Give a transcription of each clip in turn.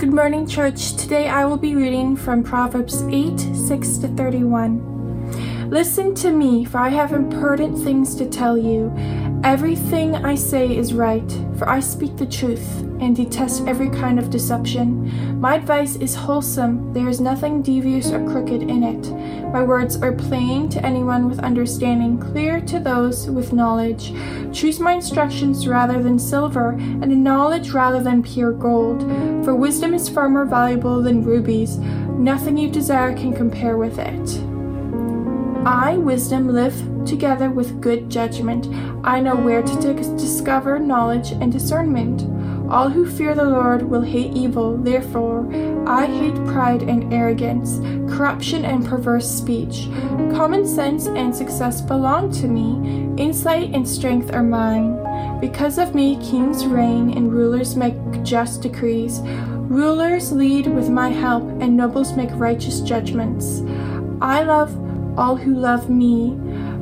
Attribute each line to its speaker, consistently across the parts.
Speaker 1: Good morning, church. Today I will be reading from Proverbs 8 6 to 31. Listen to me, for I have important things to tell you. Everything I say is right, for I speak the truth and detest every kind of deception. My advice is wholesome, there is nothing devious or crooked in it. My words are plain to anyone with understanding, clear to those with knowledge. Choose my instructions rather than silver, and knowledge rather than pure gold. For wisdom is far more valuable than rubies. Nothing you desire can compare with it. I, wisdom, live together with good judgment. I know where to discover knowledge and discernment. All who fear the Lord will hate evil. Therefore, I hate pride and arrogance, corruption and perverse speech. Common sense and success belong to me. Insight and strength are mine. Because of me, kings reign and rulers make just decrees. Rulers lead with my help, and nobles make righteous judgments. I love all who love me.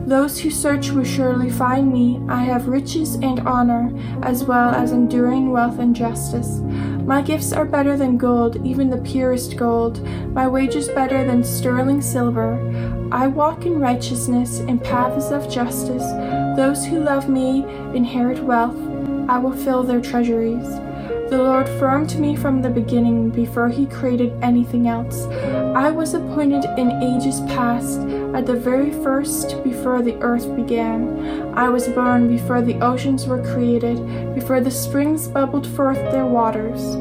Speaker 1: Those who search will surely find me. I have riches and honor, as well as enduring wealth and justice. My gifts are better than gold, even the purest gold. My wages better than sterling silver. I walk in righteousness in paths of justice. Those who love me inherit wealth. I will fill their treasuries. The Lord formed me from the beginning before he created anything else. I was appointed in ages past, at the very first, before the earth began. I was born before the oceans were created, before the springs bubbled forth their waters,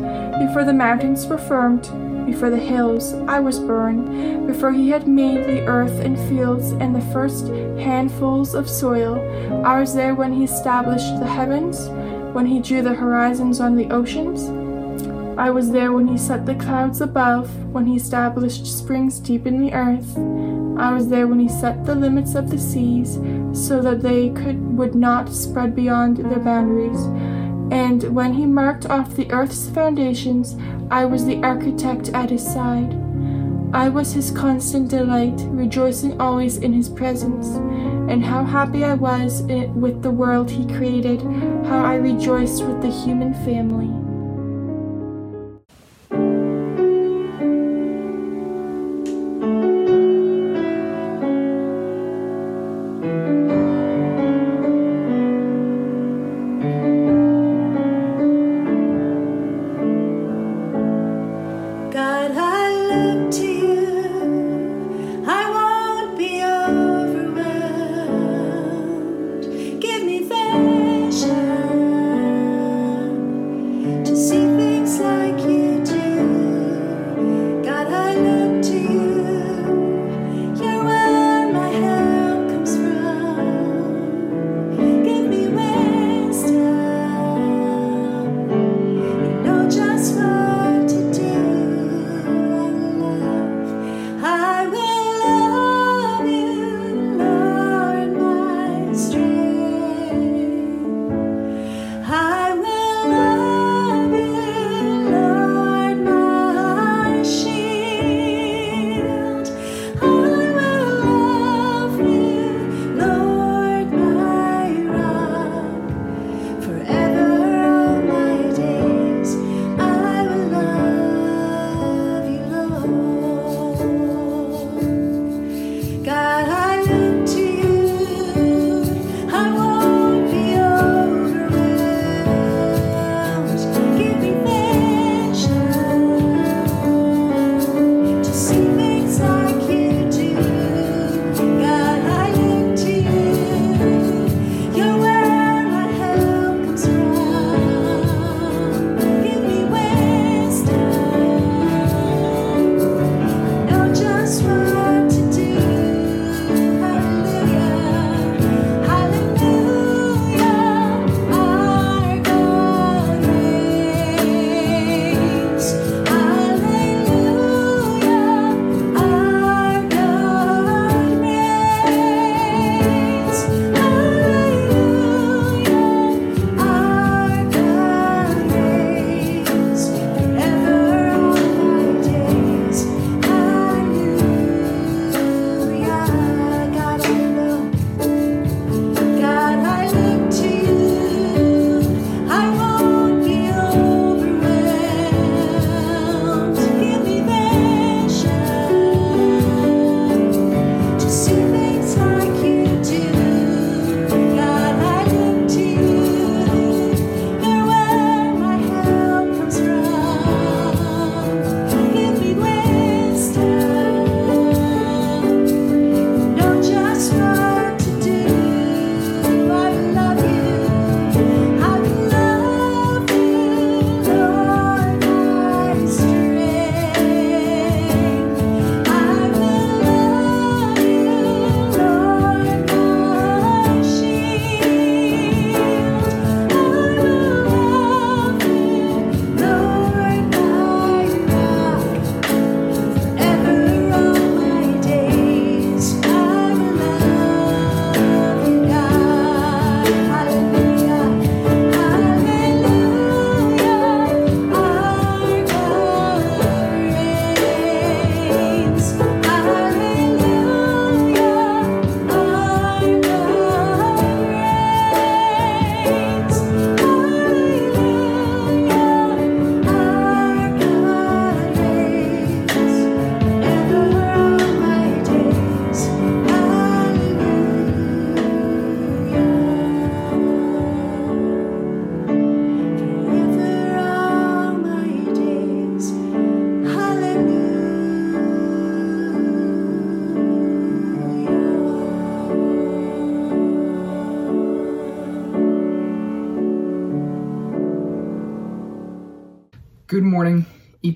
Speaker 1: before the mountains were formed, before the hills I was born, before he had made the earth and fields and the first handfuls of soil. I was there when he established the heavens when he drew the horizons on the oceans. I was there when he set the clouds above, when he established springs deep in the earth. I was there when he set the limits of the seas, so that they could would not spread beyond their boundaries. And when he marked off the earth's foundations, I was the architect at his side. I was his constant delight, rejoicing always in his presence and how happy I was eh, with the world he created, how I rejoiced with the human family.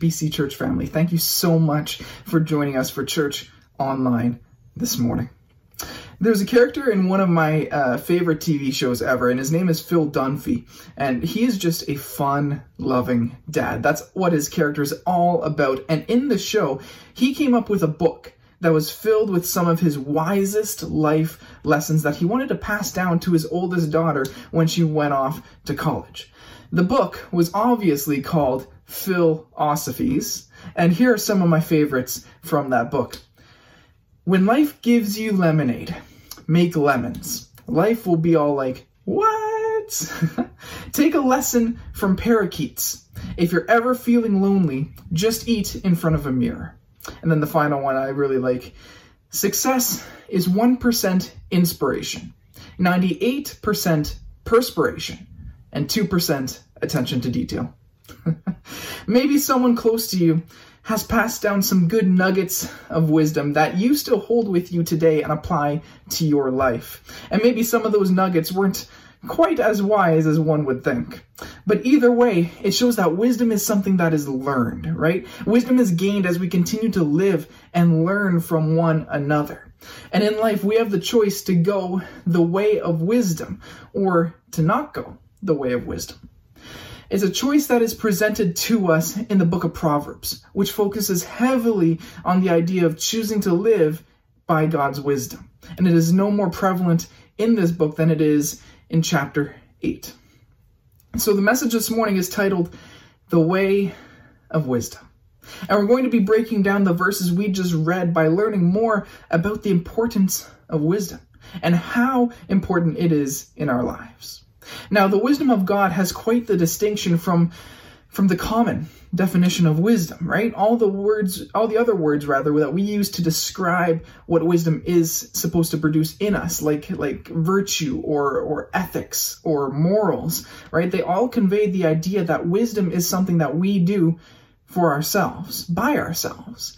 Speaker 2: EPC Church family. Thank you so much for joining us for church online this morning. There's a character in one of my uh, favorite TV shows ever, and his name is Phil Dunphy. And he is just a fun, loving dad. That's what his character is all about. And in the show, he came up with a book that was filled with some of his wisest life lessons that he wanted to pass down to his oldest daughter when she went off to college. The book was obviously called Philosophies, and here are some of my favorites from that book. When life gives you lemonade, make lemons. Life will be all like, what? Take a lesson from parakeets. If you're ever feeling lonely, just eat in front of a mirror. And then the final one I really like success is 1% inspiration, 98% perspiration, and 2% attention to detail. Maybe someone close to you has passed down some good nuggets of wisdom that you still hold with you today and apply to your life. And maybe some of those nuggets weren't quite as wise as one would think. But either way, it shows that wisdom is something that is learned, right? Wisdom is gained as we continue to live and learn from one another. And in life, we have the choice to go the way of wisdom or to not go the way of wisdom. It's a choice that is presented to us in the book of Proverbs, which focuses heavily on the idea of choosing to live by God's wisdom. And it is no more prevalent in this book than it is in chapter 8. So the message this morning is titled The Way of Wisdom. And we're going to be breaking down the verses we just read by learning more about the importance of wisdom and how important it is in our lives. Now, the wisdom of God has quite the distinction from from the common definition of wisdom, right? All the words, all the other words rather that we use to describe what wisdom is supposed to produce in us, like like virtue or or ethics or morals, right? They all convey the idea that wisdom is something that we do for ourselves, by ourselves.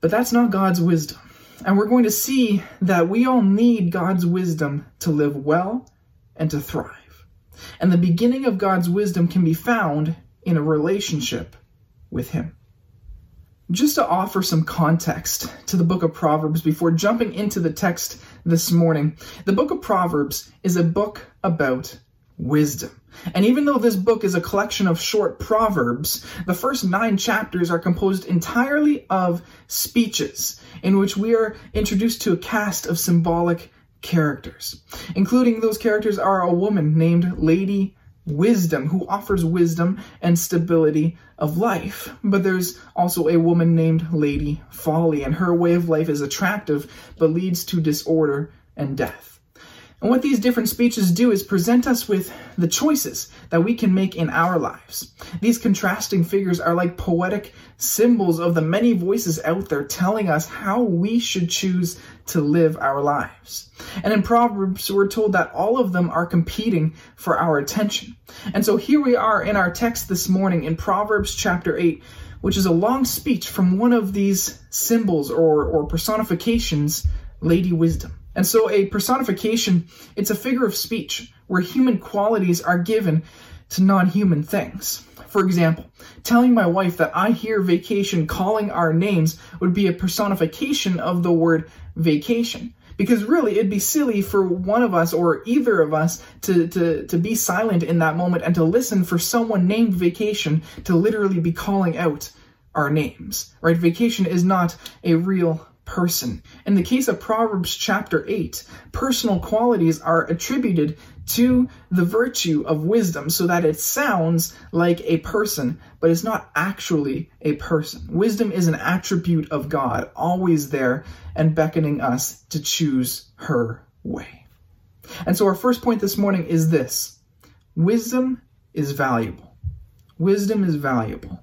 Speaker 2: But that's not God's wisdom. And we're going to see that we all need God's wisdom to live well and to thrive. And the beginning of God's wisdom can be found in a relationship with Him. Just to offer some context to the book of Proverbs before jumping into the text this morning, the book of Proverbs is a book about wisdom. And even though this book is a collection of short proverbs, the first nine chapters are composed entirely of speeches in which we are introduced to a cast of symbolic characters. Including those characters are a woman named Lady wisdom, who offers wisdom and stability of life. But there's also a woman named Lady Folly, and her way of life is attractive but leads to disorder and death. And what these different speeches do is present us with the choices that we can make in our lives. These contrasting figures are like poetic symbols of the many voices out there telling us how we should choose to live our lives. And in Proverbs, we're told that all of them are competing for our attention. And so here we are in our text this morning in Proverbs chapter 8, which is a long speech from one of these symbols or, or personifications, Lady Wisdom. And so a personification, it's a figure of speech where human qualities are given to non-human things. For example, telling my wife that I hear vacation calling our names would be a personification of the word vacation. Because really, it'd be silly for one of us or either of us to, to, to be silent in that moment and to listen for someone named vacation to literally be calling out our names, right? Vacation is not a real person. In the case of Proverbs chapter 8, personal qualities are attributed to the virtue of wisdom so that it sounds like a person, but it's not actually a person. Wisdom is an attribute of God, always there and beckoning us to choose her way. And so our first point this morning is this wisdom is valuable. Wisdom is valuable.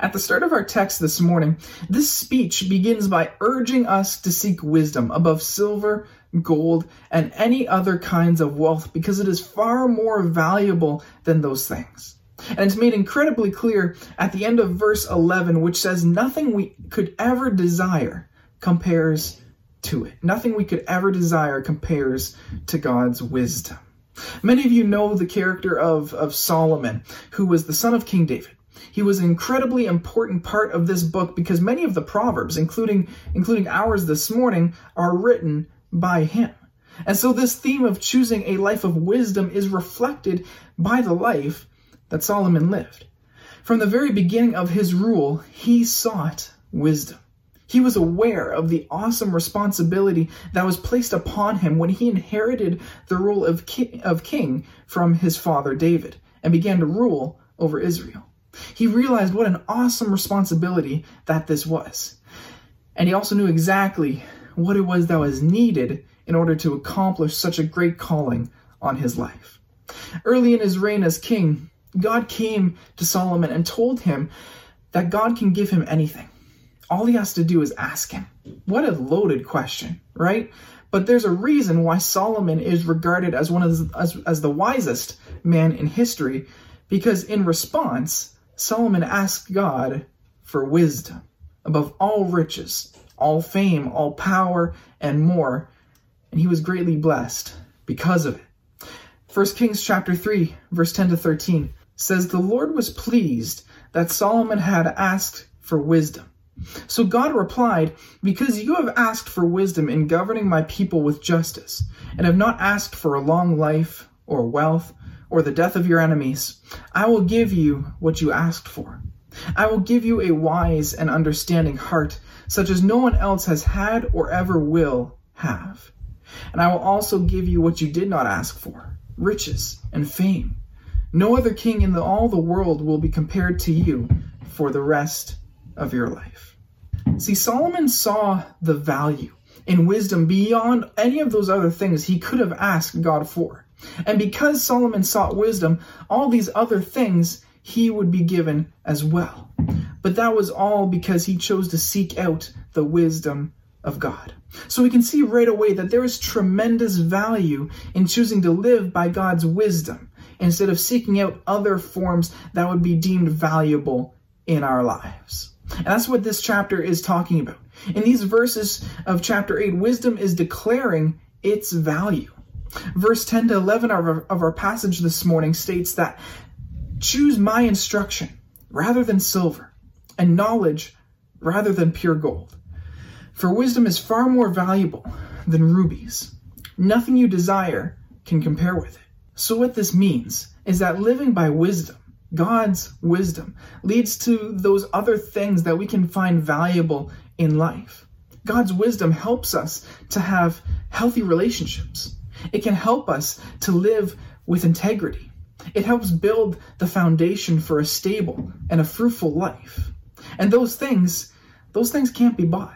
Speaker 2: At the start of our text this morning, this speech begins by urging us to seek wisdom above silver, gold, and any other kinds of wealth because it is far more valuable than those things. And it's made incredibly clear at the end of verse 11, which says, Nothing we could ever desire compares to it. Nothing we could ever desire compares to God's wisdom. Many of you know the character of, of Solomon, who was the son of King David. He was an incredibly important part of this book because many of the proverbs, including including ours this morning, are written by him. And so this theme of choosing a life of wisdom is reflected by the life that Solomon lived. From the very beginning of his rule, he sought wisdom. He was aware of the awesome responsibility that was placed upon him when he inherited the rule of king, of king from his father David and began to rule over Israel. He realized what an awesome responsibility that this was. And he also knew exactly what it was that was needed in order to accomplish such a great calling on his life. Early in his reign as king, God came to Solomon and told him that God can give him anything. All he has to do is ask him. What a loaded question, right? But there's a reason why Solomon is regarded as one of the, as, as the wisest man in history, because in response, Solomon asked God for wisdom above all riches, all fame, all power, and more, and he was greatly blessed because of it. 1 Kings chapter 3, verse 10 to 13 says the Lord was pleased that Solomon had asked for wisdom. So God replied, Because you have asked for wisdom in governing my people with justice, and have not asked for a long life, or wealth, or the death of your enemies, I will give you what you asked for. I will give you a wise and understanding heart, such as no one else has had or ever will have. And I will also give you what you did not ask for riches and fame no other king in the, all the world will be compared to you for the rest of your life. See, Solomon saw the value in wisdom beyond any of those other things he could have asked God for. And because Solomon sought wisdom, all these other things he would be given as well. But that was all because he chose to seek out the wisdom of God. So we can see right away that there is tremendous value in choosing to live by God's wisdom instead of seeking out other forms that would be deemed valuable in our lives. And that's what this chapter is talking about. In these verses of chapter 8, wisdom is declaring its value. Verse 10 to 11 of our, of our passage this morning states that choose my instruction rather than silver, and knowledge rather than pure gold. For wisdom is far more valuable than rubies. Nothing you desire can compare with it. So, what this means is that living by wisdom, God's wisdom, leads to those other things that we can find valuable in life. God's wisdom helps us to have healthy relationships. It can help us to live with integrity. It helps build the foundation for a stable and a fruitful life. And those things, those things can't be bought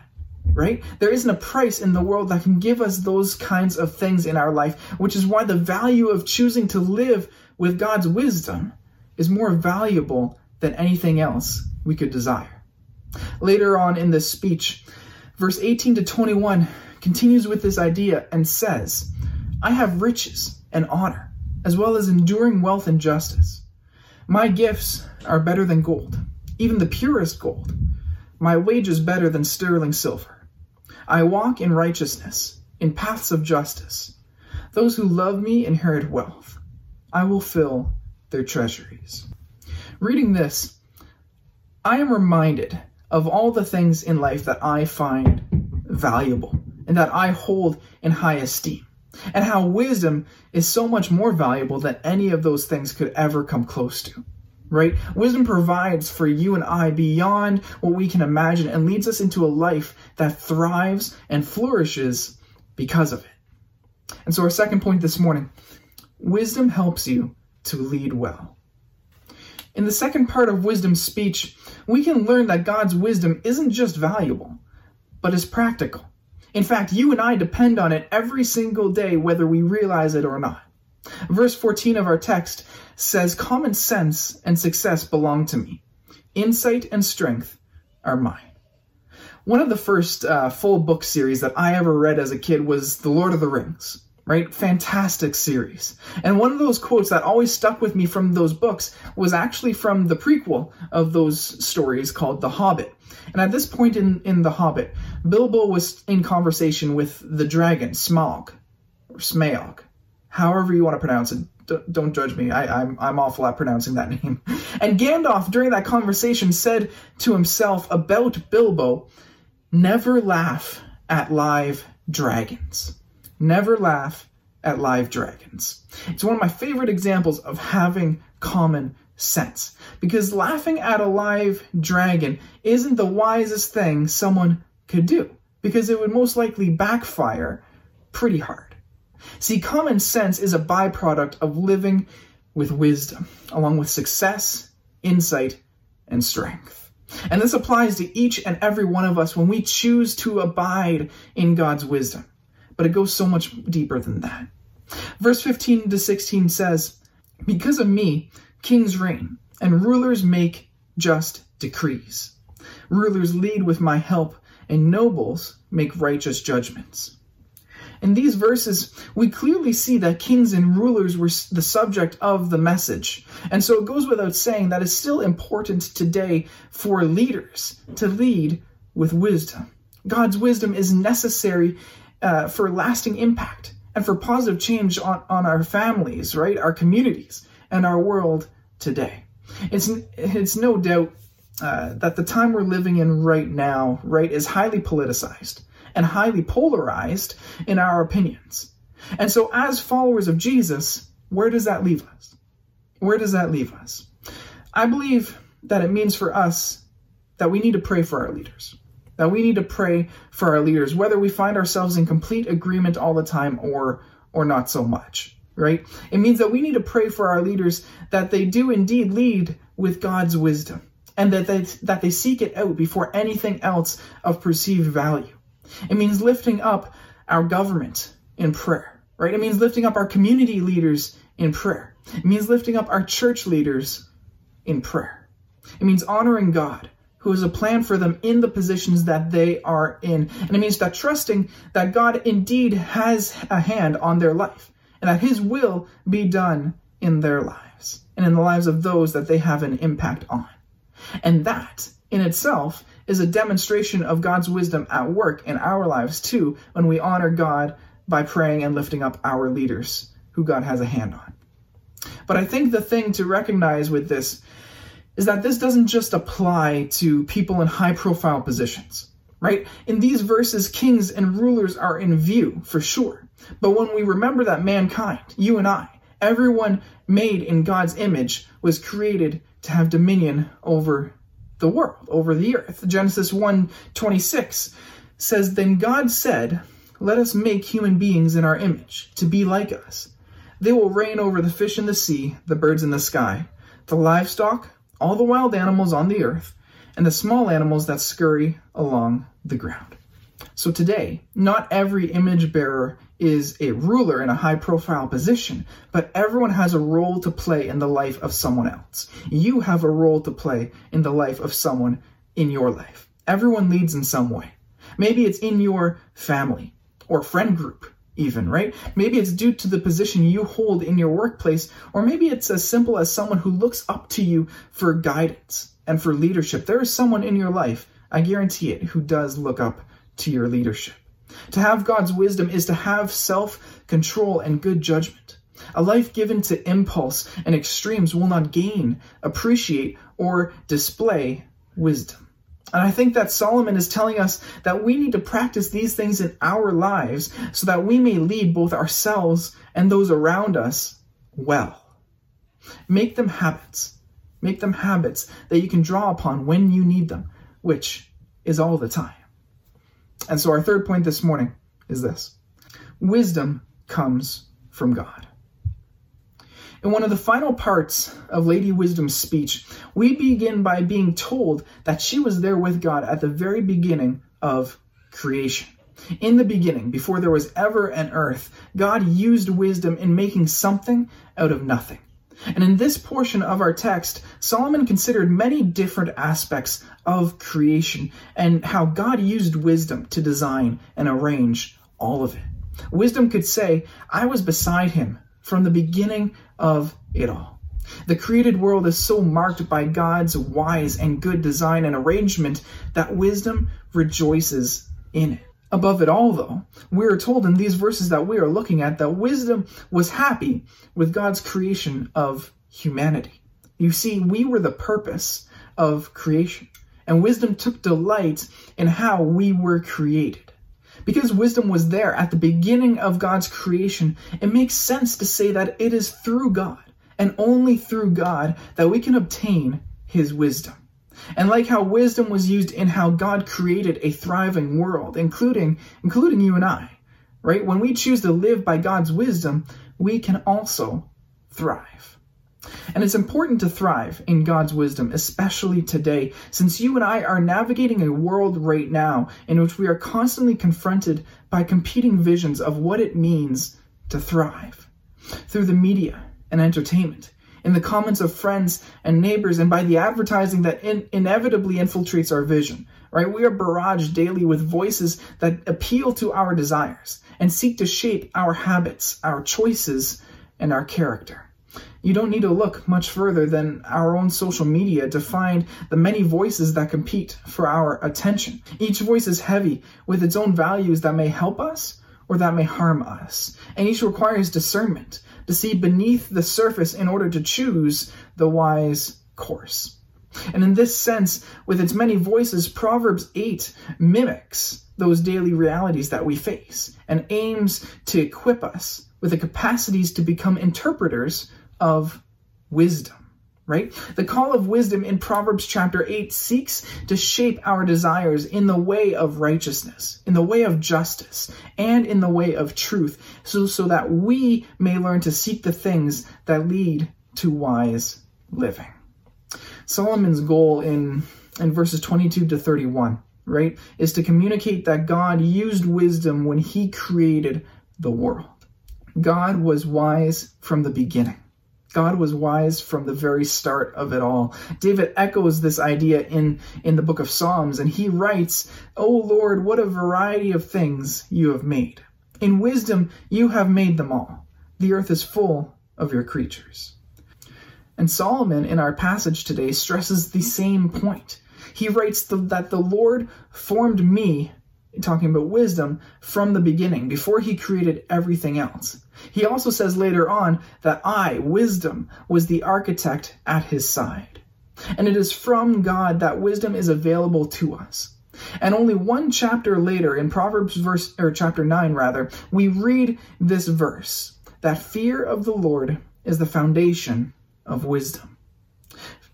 Speaker 2: right? There isn't a price in the world that can give us those kinds of things in our life, which is why the value of choosing to live with God's wisdom is more valuable than anything else we could desire. Later on in this speech, verse 18 to 21 continues with this idea and says, I have riches and honor, as well as enduring wealth and justice. My gifts are better than gold, even the purest gold. My wage is better than sterling silver. I walk in righteousness, in paths of justice. Those who love me inherit wealth. I will fill their treasuries. Reading this, I am reminded of all the things in life that I find valuable and that I hold in high esteem, and how wisdom is so much more valuable than any of those things could ever come close to right? Wisdom provides for you and I beyond what we can imagine and leads us into a life that thrives and flourishes because of it. And so, our second point this morning wisdom helps you to lead well. In the second part of wisdom's speech, we can learn that God's wisdom isn't just valuable, but is practical. In fact, you and I depend on it every single day, whether we realize it or not. Verse 14 of our text says, Common sense and success belong to me. Insight and strength are mine. One of the first uh, full book series that I ever read as a kid was The Lord of the Rings, right? Fantastic series. And one of those quotes that always stuck with me from those books was actually from the prequel of those stories called The Hobbit. And at this point in, in The Hobbit, Bilbo was in conversation with the dragon, Smaug, or Smaug, however you want to pronounce it, don't, don't judge me. I, I'm, I'm awful at pronouncing that name. And Gandalf, during that conversation, said to himself about Bilbo, Never laugh at live dragons. Never laugh at live dragons. It's one of my favorite examples of having common sense. Because laughing at a live dragon isn't the wisest thing someone could do, because it would most likely backfire pretty hard. See, common sense is a byproduct of living with wisdom, along with success, insight, and strength. And this applies to each and every one of us when we choose to abide in God's wisdom. But it goes so much deeper than that. Verse 15 to 16 says, Because of me, kings reign, and rulers make just decrees. Rulers lead with my help, and nobles make righteous judgments. In these verses, we clearly see that kings and rulers were the subject of the message. And so it goes without saying that it's still important today for leaders to lead with wisdom. God's wisdom is necessary uh, for lasting impact and for positive change on, on our families, right? Our communities and our world today. It's, it's no doubt uh, that the time we're living in right now, right, is highly politicized and highly polarized in our opinions. And so, as followers of Jesus, where does that leave us? Where does that leave us? I believe that it means for us that we need to pray for our leaders. That we need to pray for our leaders, whether we find ourselves in complete agreement all the time or or not so much, right? It means that we need to pray for our leaders that they do indeed lead with God's wisdom and that they, that they seek it out before anything else of perceived value. It means lifting up our government in prayer, right? It means lifting up our community leaders in prayer. It means lifting up our church leaders in prayer. It means honoring God, who has a plan for them in the positions that they are in. And it means that trusting that God indeed has a hand on their life and that his will be done in their lives and in the lives of those that they have an impact on. And that in itself is a demonstration of God's wisdom at work in our lives too when we honor God by praying and lifting up our leaders who God has a hand on. But I think the thing to recognize with this is that this doesn't just apply to people in high profile positions, right? In these verses, kings and rulers are in view for sure. But when we remember that mankind, you and I, everyone made in God's image, was created to have dominion over the world, over the earth. Genesis 1 26 says, Then God said, Let us make human beings in our image, to be like us. They will reign over the fish in the sea, the birds in the sky, the livestock, all the wild animals on the earth, and the small animals that scurry along the ground. So today, not every image bearer is a ruler in a high profile position, but everyone has a role to play in the life of someone else. You have a role to play in the life of someone in your life. Everyone leads in some way. Maybe it's in your family or friend group, even, right? Maybe it's due to the position you hold in your workplace, or maybe it's as simple as someone who looks up to you for guidance and for leadership. There is someone in your life, I guarantee it, who does look up to your leadership. To have God's wisdom is to have self control and good judgment. A life given to impulse and extremes will not gain, appreciate, or display wisdom. And I think that Solomon is telling us that we need to practice these things in our lives so that we may lead both ourselves and those around us well. Make them habits. Make them habits that you can draw upon when you need them, which is all the time. And so, our third point this morning is this wisdom comes from God. In one of the final parts of Lady Wisdom's speech, we begin by being told that she was there with God at the very beginning of creation. In the beginning, before there was ever an earth, God used wisdom in making something out of nothing. And in this portion of our text, Solomon considered many different aspects of creation and how God used wisdom to design and arrange all of it. Wisdom could say, I was beside him from the beginning of it all. The created world is so marked by God's wise and good design and arrangement that wisdom rejoices in it. Above it all, though, we are told in these verses that we are looking at that wisdom was happy with God's creation of humanity. You see, we were the purpose of creation, and wisdom took delight in how we were created. Because wisdom was there at the beginning of God's creation, it makes sense to say that it is through God and only through God that we can obtain His wisdom. And like how wisdom was used in how God created a thriving world, including including you and I, right? When we choose to live by God's wisdom, we can also thrive. And it's important to thrive in God's wisdom, especially today, since you and I are navigating a world right now in which we are constantly confronted by competing visions of what it means to thrive. Through the media and entertainment, in the comments of friends and neighbors, and by the advertising that in- inevitably infiltrates our vision. Right? We are barraged daily with voices that appeal to our desires and seek to shape our habits, our choices, and our character. You don't need to look much further than our own social media to find the many voices that compete for our attention. Each voice is heavy with its own values that may help us or that may harm us, and each requires discernment to see beneath the surface in order to choose the wise course. And in this sense, with its many voices, Proverbs 8 mimics those daily realities that we face and aims to equip us with the capacities to become interpreters of wisdom right? The call of wisdom in Proverbs chapter 8 seeks to shape our desires in the way of righteousness, in the way of justice, and in the way of truth, so, so that we may learn to seek the things that lead to wise living. Solomon's goal in, in verses 22 to 31, right, is to communicate that God used wisdom when he created the world. God was wise from the beginning. God was wise from the very start of it all. David echoes this idea in, in the book of Psalms, and he writes, O Lord, what a variety of things you have made. In wisdom you have made them all. The earth is full of your creatures. And Solomon, in our passage today, stresses the same point. He writes that the Lord formed me talking about wisdom from the beginning, before he created everything else. He also says later on that I, wisdom, was the architect at his side. And it is from God that wisdom is available to us. And only one chapter later, in Proverbs verse or chapter 9 rather, we read this verse that fear of the Lord is the foundation of wisdom.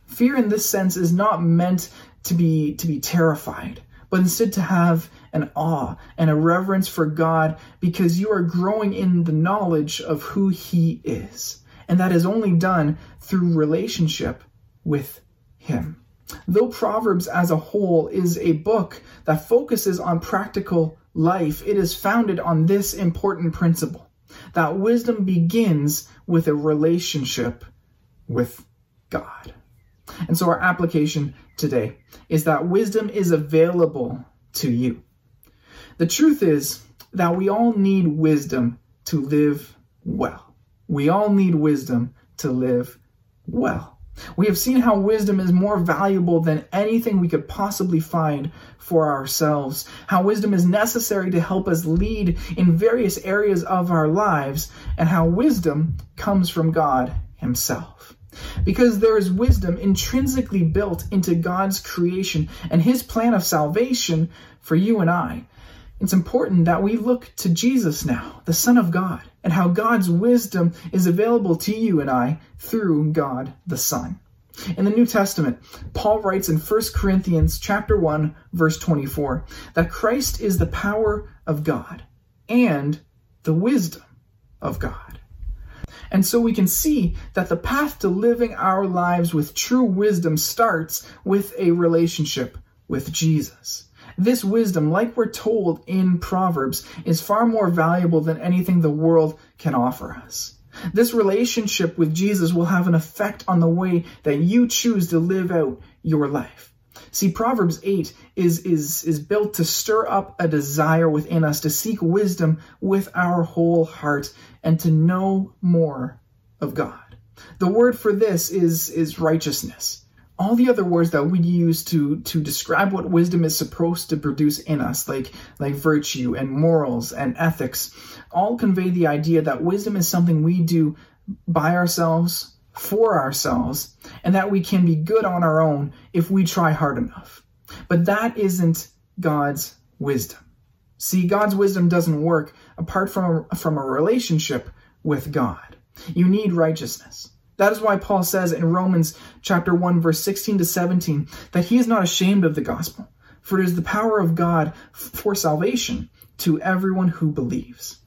Speaker 2: Fear in this sense is not meant to be to be terrified, but instead to have an awe and a reverence for God because you are growing in the knowledge of who He is. And that is only done through relationship with Him. Though Proverbs as a whole is a book that focuses on practical life, it is founded on this important principle that wisdom begins with a relationship with God. And so, our application today is that wisdom is available to you. The truth is that we all need wisdom to live well. We all need wisdom to live well. We have seen how wisdom is more valuable than anything we could possibly find for ourselves, how wisdom is necessary to help us lead in various areas of our lives, and how wisdom comes from God Himself. Because there is wisdom intrinsically built into God's creation and His plan of salvation for you and I. It's important that we look to Jesus now, the Son of God, and how God's wisdom is available to you and I through God the Son. In the New Testament, Paul writes in 1 Corinthians chapter 1 verse 24 that Christ is the power of God and the wisdom of God. And so we can see that the path to living our lives with true wisdom starts with a relationship with Jesus. This wisdom, like we're told in Proverbs, is far more valuable than anything the world can offer us. This relationship with Jesus will have an effect on the way that you choose to live out your life. See, Proverbs 8 is, is, is built to stir up a desire within us to seek wisdom with our whole heart and to know more of God. The word for this is, is righteousness, all the other words that we use to to describe what wisdom is supposed to produce in us like like virtue and morals and ethics all convey the idea that wisdom is something we do by ourselves for ourselves and that we can be good on our own if we try hard enough. But that isn't god's wisdom. See god's wisdom doesn't work apart from a, from a relationship with god. You need righteousness that is why Paul says in Romans chapter 1 verse 16 to 17 that he is not ashamed of the gospel, for it is the power of God for salvation to everyone who believes.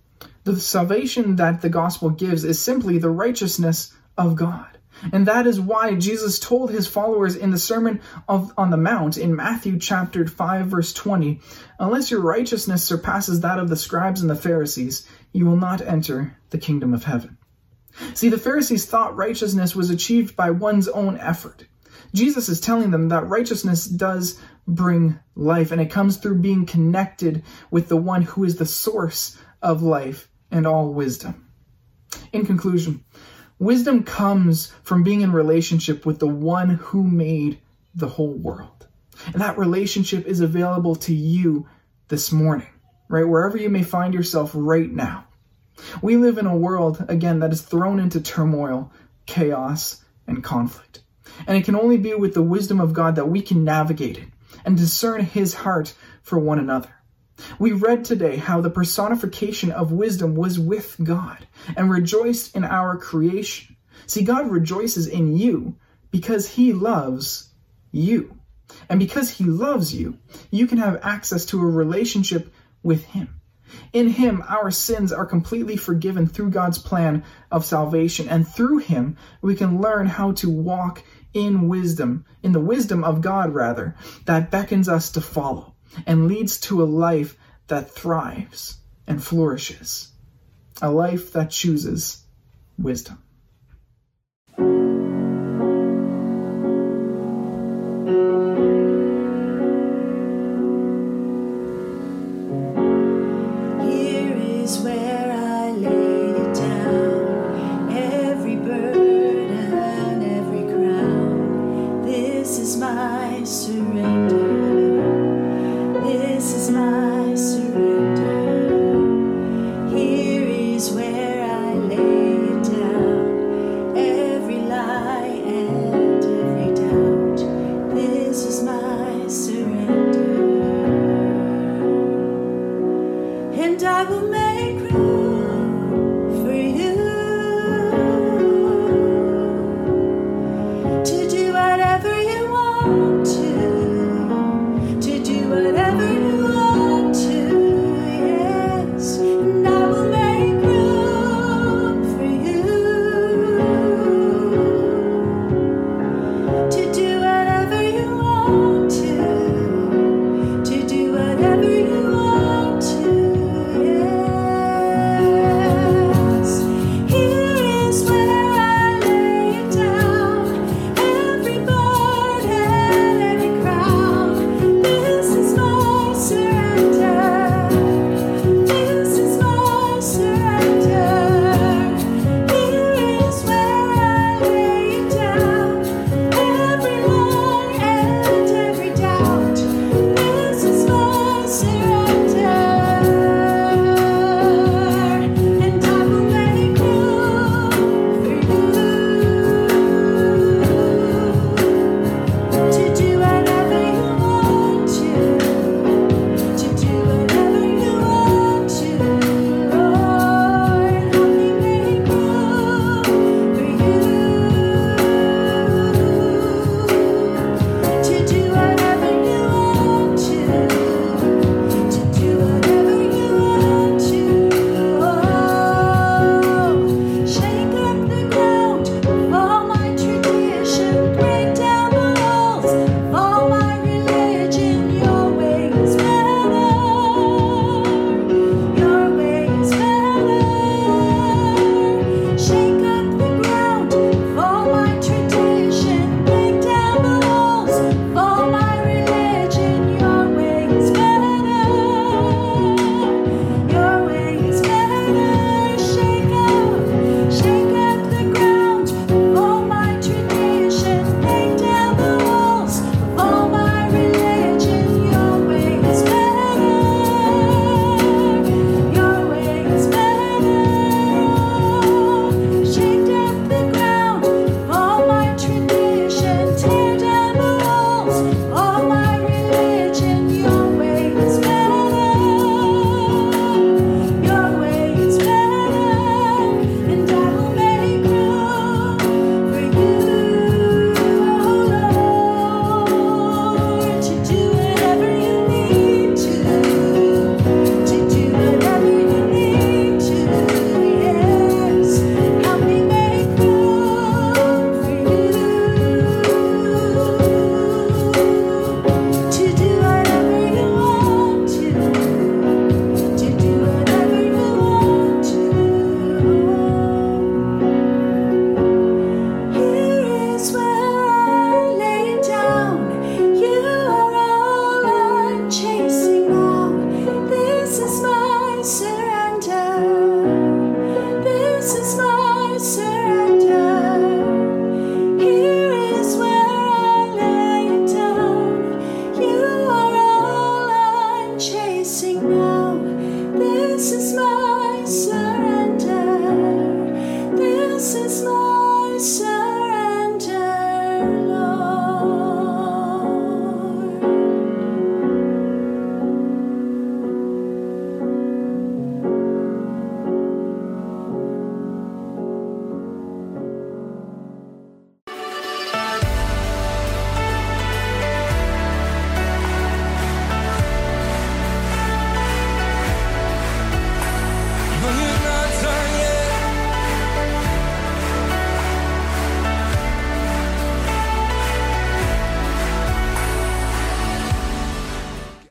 Speaker 2: The salvation that the gospel gives is simply the righteousness of God. And that is why Jesus told his followers in the Sermon of, on the Mount in Matthew chapter 5 verse 20, unless your righteousness surpasses that of the scribes and the Pharisees, you will not enter the kingdom of heaven. See, the Pharisees thought righteousness was achieved by one's own effort. Jesus is telling them that righteousness does bring life, and it comes through being connected with the one who is the source of life and all wisdom. In conclusion, wisdom comes from being in relationship with the one who made the whole world. And that relationship is available to you this morning, right? Wherever you may find yourself right now. We live in a world, again, that is thrown into turmoil, chaos, and conflict. And it can only be with the wisdom of God that we can navigate it and discern His heart for one another. We read today how the personification of wisdom was with God and rejoiced in our creation. See, God rejoices in you because He loves you. And because He loves you, you can have access to a relationship with Him. In Him, our sins are completely forgiven through God's plan of salvation, and through Him, we can learn how to walk in wisdom, in the wisdom of God, rather, that beckons us to follow and leads to a life that thrives and flourishes, a life that chooses wisdom.